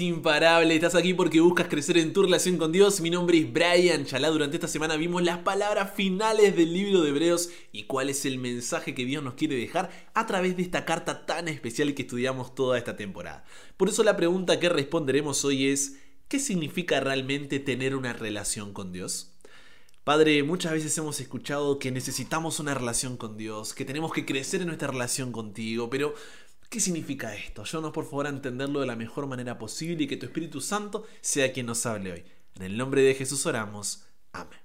imparable. Estás aquí porque buscas crecer en tu relación con Dios. Mi nombre es Brian Chalá. Durante esta semana vimos las palabras finales del libro de Hebreos y cuál es el mensaje que Dios nos quiere dejar a través de esta carta tan especial que estudiamos toda esta temporada. Por eso la pregunta que responderemos hoy es, ¿qué significa realmente tener una relación con Dios? Padre, muchas veces hemos escuchado que necesitamos una relación con Dios, que tenemos que crecer en nuestra relación contigo, pero ¿qué significa esto? Ayúdanos por favor a entenderlo de la mejor manera posible y que tu Espíritu Santo sea quien nos hable hoy. En el nombre de Jesús oramos. Amén.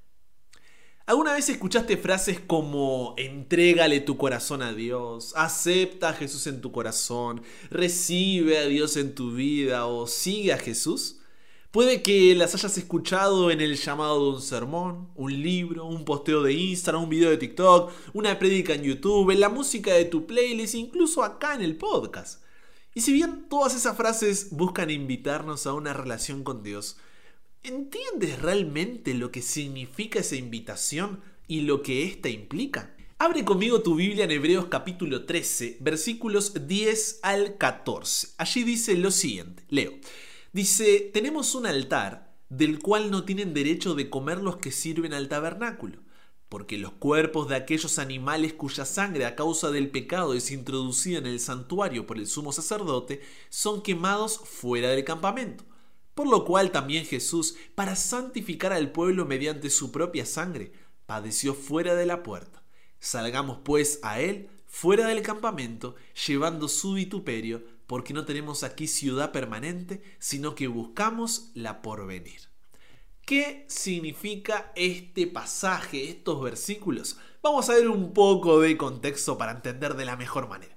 ¿Alguna vez escuchaste frases como entrégale tu corazón a Dios, acepta a Jesús en tu corazón, recibe a Dios en tu vida o sigue a Jesús? Puede que las hayas escuchado en el llamado de un sermón, un libro, un posteo de Instagram, un video de TikTok, una prédica en YouTube, en la música de tu playlist, incluso acá en el podcast. Y si bien todas esas frases buscan invitarnos a una relación con Dios, ¿entiendes realmente lo que significa esa invitación y lo que ésta implica? Abre conmigo tu Biblia en Hebreos capítulo 13, versículos 10 al 14. Allí dice lo siguiente, leo. Dice, tenemos un altar del cual no tienen derecho de comer los que sirven al tabernáculo, porque los cuerpos de aquellos animales cuya sangre a causa del pecado es introducida en el santuario por el sumo sacerdote son quemados fuera del campamento. Por lo cual también Jesús, para santificar al pueblo mediante su propia sangre, padeció fuera de la puerta. Salgamos pues a él fuera del campamento, llevando su vituperio, porque no tenemos aquí ciudad permanente, sino que buscamos la porvenir. ¿Qué significa este pasaje, estos versículos? Vamos a ver un poco de contexto para entender de la mejor manera.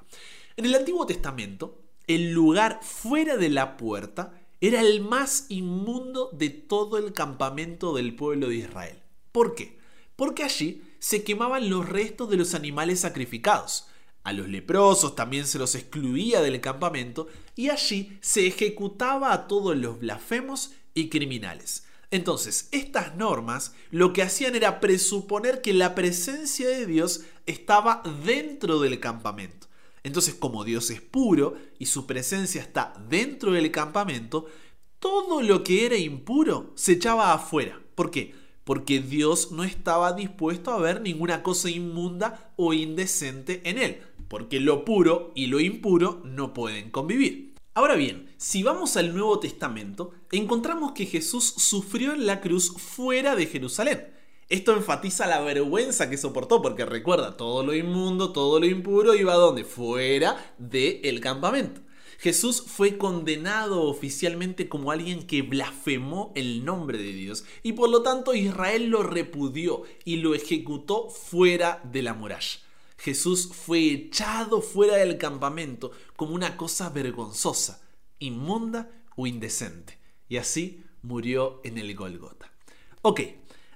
En el Antiguo Testamento, el lugar fuera de la puerta era el más inmundo de todo el campamento del pueblo de Israel. ¿Por qué? Porque allí se quemaban los restos de los animales sacrificados. A los leprosos también se los excluía del campamento y allí se ejecutaba a todos los blasfemos y criminales. Entonces, estas normas lo que hacían era presuponer que la presencia de Dios estaba dentro del campamento. Entonces, como Dios es puro y su presencia está dentro del campamento, todo lo que era impuro se echaba afuera. ¿Por qué? Porque Dios no estaba dispuesto a ver ninguna cosa inmunda o indecente en él porque lo puro y lo impuro no pueden convivir. Ahora bien, si vamos al Nuevo Testamento, encontramos que Jesús sufrió en la cruz fuera de Jerusalén. Esto enfatiza la vergüenza que soportó, porque recuerda, todo lo inmundo, todo lo impuro iba a donde? Fuera del campamento. Jesús fue condenado oficialmente como alguien que blasfemó el nombre de Dios y por lo tanto Israel lo repudió y lo ejecutó fuera de la muralla. Jesús fue echado fuera del campamento como una cosa vergonzosa, inmunda o indecente. Y así murió en el Golgota. Ok,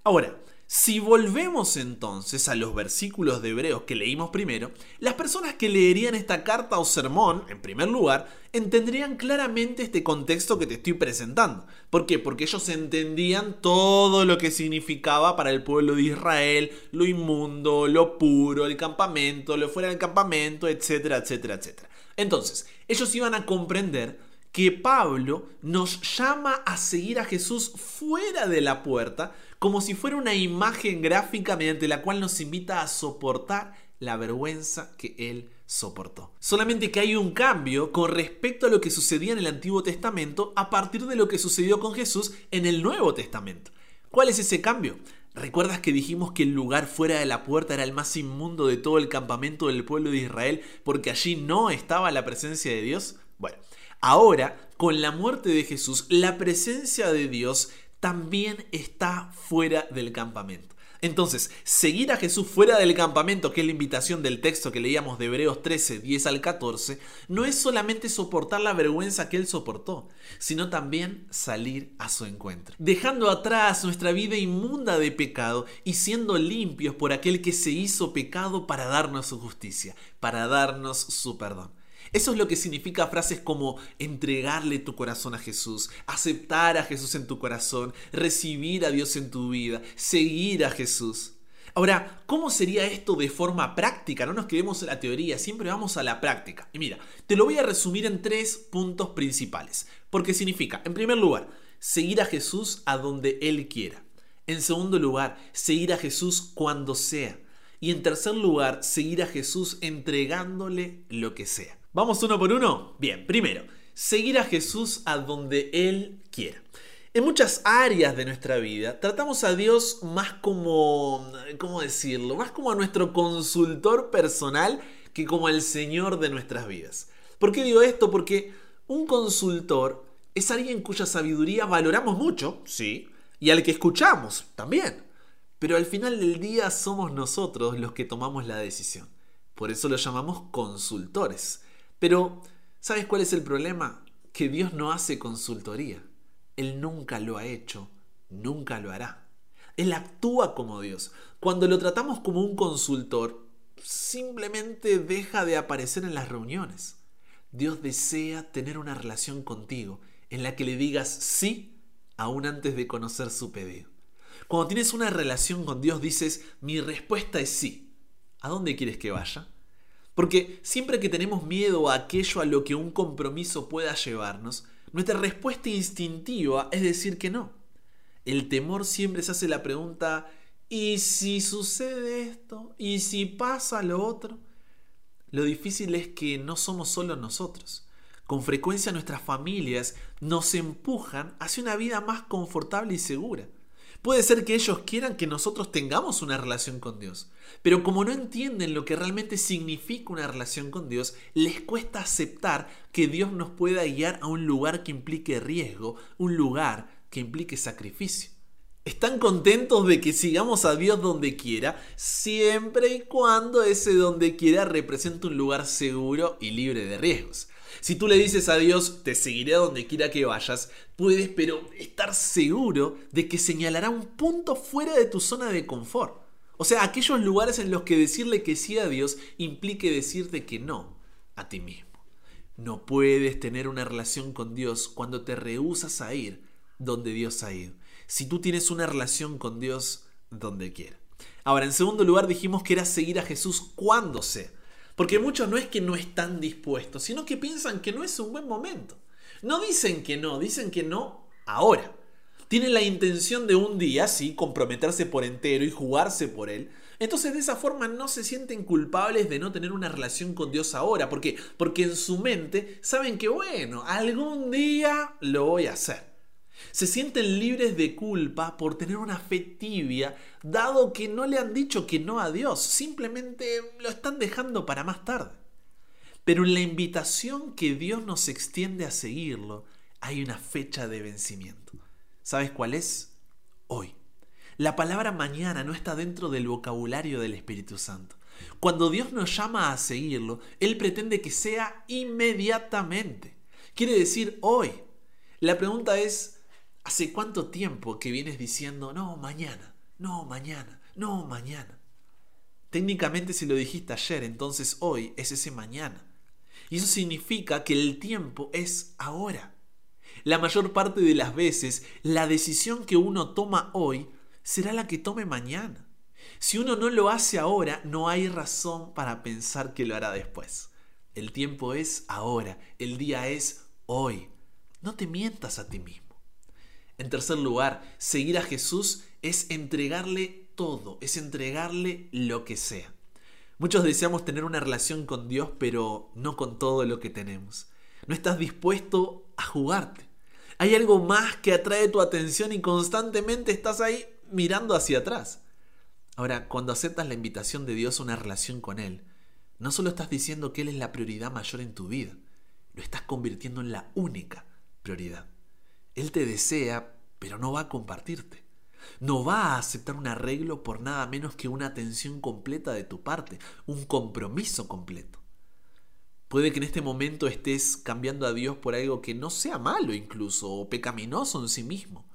ahora, si volvemos entonces a los versículos de Hebreos que leímos primero, las personas que leerían esta carta o sermón, en primer lugar, entenderían claramente este contexto que te estoy presentando. ¿Por qué? Porque ellos entendían todo lo que significaba para el pueblo de Israel, lo inmundo, lo puro, el campamento, lo fuera del campamento, etcétera, etcétera, etcétera. Entonces, ellos iban a comprender que Pablo nos llama a seguir a Jesús fuera de la puerta, como si fuera una imagen gráfica mediante la cual nos invita a soportar la vergüenza que él soportó. Solamente que hay un cambio con respecto a lo que sucedía en el Antiguo Testamento a partir de lo que sucedió con Jesús en el Nuevo Testamento. ¿Cuál es ese cambio? ¿Recuerdas que dijimos que el lugar fuera de la puerta era el más inmundo de todo el campamento del pueblo de Israel porque allí no estaba la presencia de Dios? Bueno, ahora, con la muerte de Jesús, la presencia de Dios también está fuera del campamento. Entonces, seguir a Jesús fuera del campamento, que es la invitación del texto que leíamos de Hebreos 13, 10 al 14, no es solamente soportar la vergüenza que él soportó, sino también salir a su encuentro. Dejando atrás nuestra vida inmunda de pecado y siendo limpios por aquel que se hizo pecado para darnos su justicia, para darnos su perdón. Eso es lo que significa frases como entregarle tu corazón a Jesús, aceptar a Jesús en tu corazón, recibir a Dios en tu vida, seguir a Jesús. Ahora, ¿cómo sería esto de forma práctica? No nos quedemos en la teoría, siempre vamos a la práctica. Y mira, te lo voy a resumir en tres puntos principales. Porque significa, en primer lugar, seguir a Jesús a donde Él quiera. En segundo lugar, seguir a Jesús cuando sea. Y en tercer lugar, seguir a Jesús entregándole lo que sea. ¿Vamos uno por uno? Bien, primero, seguir a Jesús a donde Él quiera. En muchas áreas de nuestra vida tratamos a Dios más como, ¿cómo decirlo? Más como a nuestro consultor personal que como al Señor de nuestras vidas. ¿Por qué digo esto? Porque un consultor es alguien cuya sabiduría valoramos mucho, sí, y al que escuchamos también. Pero al final del día somos nosotros los que tomamos la decisión. Por eso lo llamamos consultores. Pero, ¿sabes cuál es el problema? Que Dios no hace consultoría. Él nunca lo ha hecho, nunca lo hará. Él actúa como Dios. Cuando lo tratamos como un consultor, simplemente deja de aparecer en las reuniones. Dios desea tener una relación contigo en la que le digas sí aún antes de conocer su pedido. Cuando tienes una relación con Dios dices, mi respuesta es sí. ¿A dónde quieres que vaya? Porque siempre que tenemos miedo a aquello a lo que un compromiso pueda llevarnos, nuestra respuesta instintiva es decir que no. El temor siempre se hace la pregunta, ¿y si sucede esto? ¿Y si pasa lo otro? Lo difícil es que no somos solo nosotros. Con frecuencia nuestras familias nos empujan hacia una vida más confortable y segura. Puede ser que ellos quieran que nosotros tengamos una relación con Dios, pero como no entienden lo que realmente significa una relación con Dios, les cuesta aceptar que Dios nos pueda guiar a un lugar que implique riesgo, un lugar que implique sacrificio. Están contentos de que sigamos a Dios donde quiera, siempre y cuando ese donde quiera represente un lugar seguro y libre de riesgos. Si tú le dices a Dios, te seguiré a donde quiera que vayas, puedes pero estar seguro de que señalará un punto fuera de tu zona de confort. O sea, aquellos lugares en los que decirle que sí a Dios implique decirte que no a ti mismo. No puedes tener una relación con Dios cuando te rehusas a ir donde Dios ha ido. Si tú tienes una relación con Dios, donde quiera. Ahora, en segundo lugar dijimos que era seguir a Jesús cuando sea. Porque muchos no es que no están dispuestos, sino que piensan que no es un buen momento. No dicen que no, dicen que no ahora. Tienen la intención de un día, sí, comprometerse por entero y jugarse por él. Entonces de esa forma no se sienten culpables de no tener una relación con Dios ahora. ¿Por qué? Porque en su mente saben que, bueno, algún día lo voy a hacer. Se sienten libres de culpa por tener una fe tibia, dado que no le han dicho que no a Dios, simplemente lo están dejando para más tarde. Pero en la invitación que Dios nos extiende a seguirlo, hay una fecha de vencimiento. ¿Sabes cuál es? Hoy. La palabra mañana no está dentro del vocabulario del Espíritu Santo. Cuando Dios nos llama a seguirlo, Él pretende que sea inmediatamente. Quiere decir hoy. La pregunta es, ¿Hace cuánto tiempo que vienes diciendo, no, mañana, no, mañana, no, mañana? Técnicamente si lo dijiste ayer, entonces hoy es ese mañana. Y eso significa que el tiempo es ahora. La mayor parte de las veces, la decisión que uno toma hoy será la que tome mañana. Si uno no lo hace ahora, no hay razón para pensar que lo hará después. El tiempo es ahora, el día es hoy. No te mientas a ti mismo. En tercer lugar, seguir a Jesús es entregarle todo, es entregarle lo que sea. Muchos deseamos tener una relación con Dios, pero no con todo lo que tenemos. No estás dispuesto a jugarte. Hay algo más que atrae tu atención y constantemente estás ahí mirando hacia atrás. Ahora, cuando aceptas la invitación de Dios a una relación con Él, no solo estás diciendo que Él es la prioridad mayor en tu vida, lo estás convirtiendo en la única prioridad. Él te desea, pero no va a compartirte. No va a aceptar un arreglo por nada menos que una atención completa de tu parte, un compromiso completo. Puede que en este momento estés cambiando a Dios por algo que no sea malo incluso o pecaminoso en sí mismo.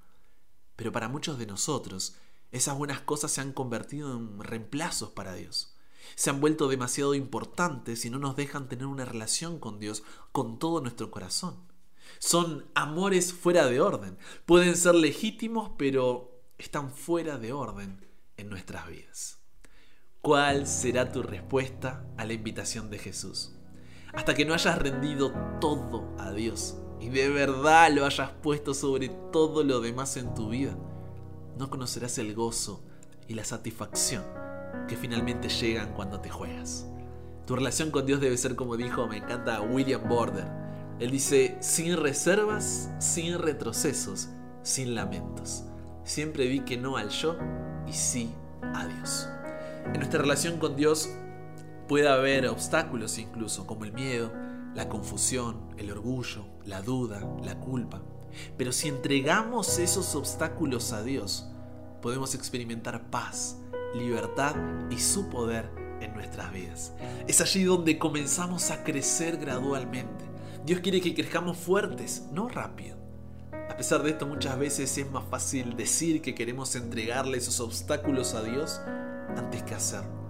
Pero para muchos de nosotros, esas buenas cosas se han convertido en reemplazos para Dios. Se han vuelto demasiado importantes y no nos dejan tener una relación con Dios con todo nuestro corazón. Son amores fuera de orden. Pueden ser legítimos, pero están fuera de orden en nuestras vidas. ¿Cuál será tu respuesta a la invitación de Jesús? Hasta que no hayas rendido todo a Dios y de verdad lo hayas puesto sobre todo lo demás en tu vida, no conocerás el gozo y la satisfacción que finalmente llegan cuando te juegas. Tu relación con Dios debe ser como dijo, me encanta William Border. Él dice, sin reservas, sin retrocesos, sin lamentos. Siempre di que no al yo y sí a Dios. En nuestra relación con Dios puede haber obstáculos incluso, como el miedo, la confusión, el orgullo, la duda, la culpa. Pero si entregamos esos obstáculos a Dios, podemos experimentar paz, libertad y su poder en nuestras vidas. Es allí donde comenzamos a crecer gradualmente. Dios quiere que crezcamos fuertes, no rápido. A pesar de esto, muchas veces es más fácil decir que queremos entregarle esos obstáculos a Dios antes que hacerlo.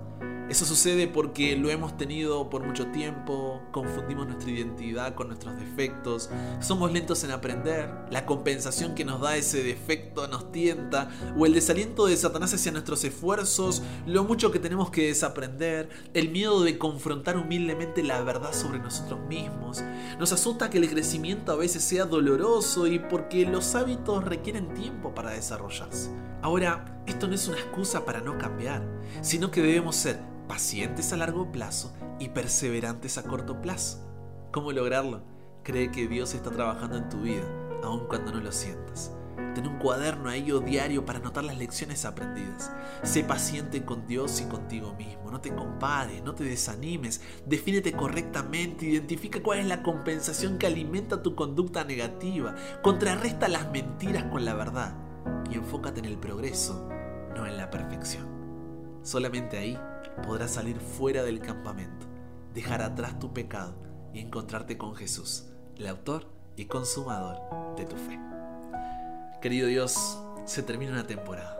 Eso sucede porque lo hemos tenido por mucho tiempo, confundimos nuestra identidad con nuestros defectos, somos lentos en aprender, la compensación que nos da ese defecto nos tienta, o el desaliento de Satanás hacia nuestros esfuerzos, lo mucho que tenemos que desaprender, el miedo de confrontar humildemente la verdad sobre nosotros mismos. Nos asusta que el crecimiento a veces sea doloroso y porque los hábitos requieren tiempo para desarrollarse. Ahora, esto no es una excusa para no cambiar, sino que debemos ser pacientes a largo plazo y perseverantes a corto plazo. ¿Cómo lograrlo? Cree que Dios está trabajando en tu vida, aun cuando no lo sientas. Ten un cuaderno ahí o diario para anotar las lecciones aprendidas. Sé paciente con Dios y contigo mismo. No te compares, no te desanimes. Defínete correctamente. Identifica cuál es la compensación que alimenta tu conducta negativa. Contrarresta las mentiras con la verdad. Y enfócate en el progreso, no en la perfección. Solamente ahí podrás salir fuera del campamento, dejar atrás tu pecado y encontrarte con Jesús, el autor y consumador de tu fe. Querido Dios, se termina una temporada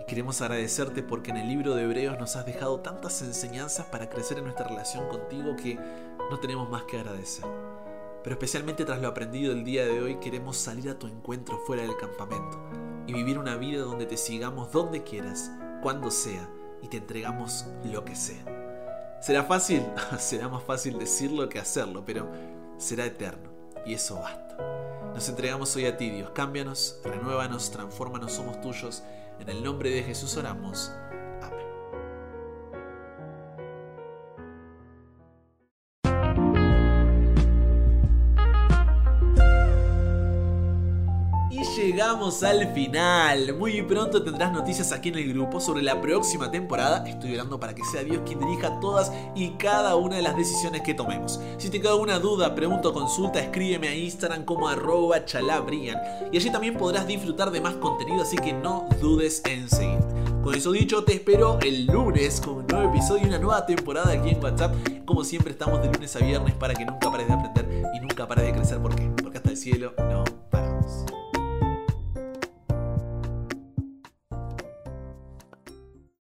y queremos agradecerte porque en el libro de Hebreos nos has dejado tantas enseñanzas para crecer en nuestra relación contigo que no tenemos más que agradecer. Pero especialmente tras lo aprendido el día de hoy queremos salir a tu encuentro fuera del campamento y vivir una vida donde te sigamos donde quieras, cuando sea y te entregamos lo que sea. ¿Será fácil? será más fácil decirlo que hacerlo, pero será eterno y eso basta. Nos entregamos hoy a ti, Dios. Cámbianos, renuévanos, transfórmanos, somos tuyos. En el nombre de Jesús oramos. Llegamos al final. Muy pronto tendrás noticias aquí en el grupo sobre la próxima temporada. Estoy orando para que sea Dios quien dirija todas y cada una de las decisiones que tomemos. Si te queda alguna duda, pregunta o consulta, escríbeme a Instagram como arroba chalabrian. Y allí también podrás disfrutar de más contenido, así que no dudes en seguir. Con eso dicho, te espero el lunes con un nuevo episodio y una nueva temporada aquí en WhatsApp. Como siempre, estamos de lunes a viernes para que nunca pares de aprender y nunca pares de crecer. ¿Por qué? Porque hasta el cielo no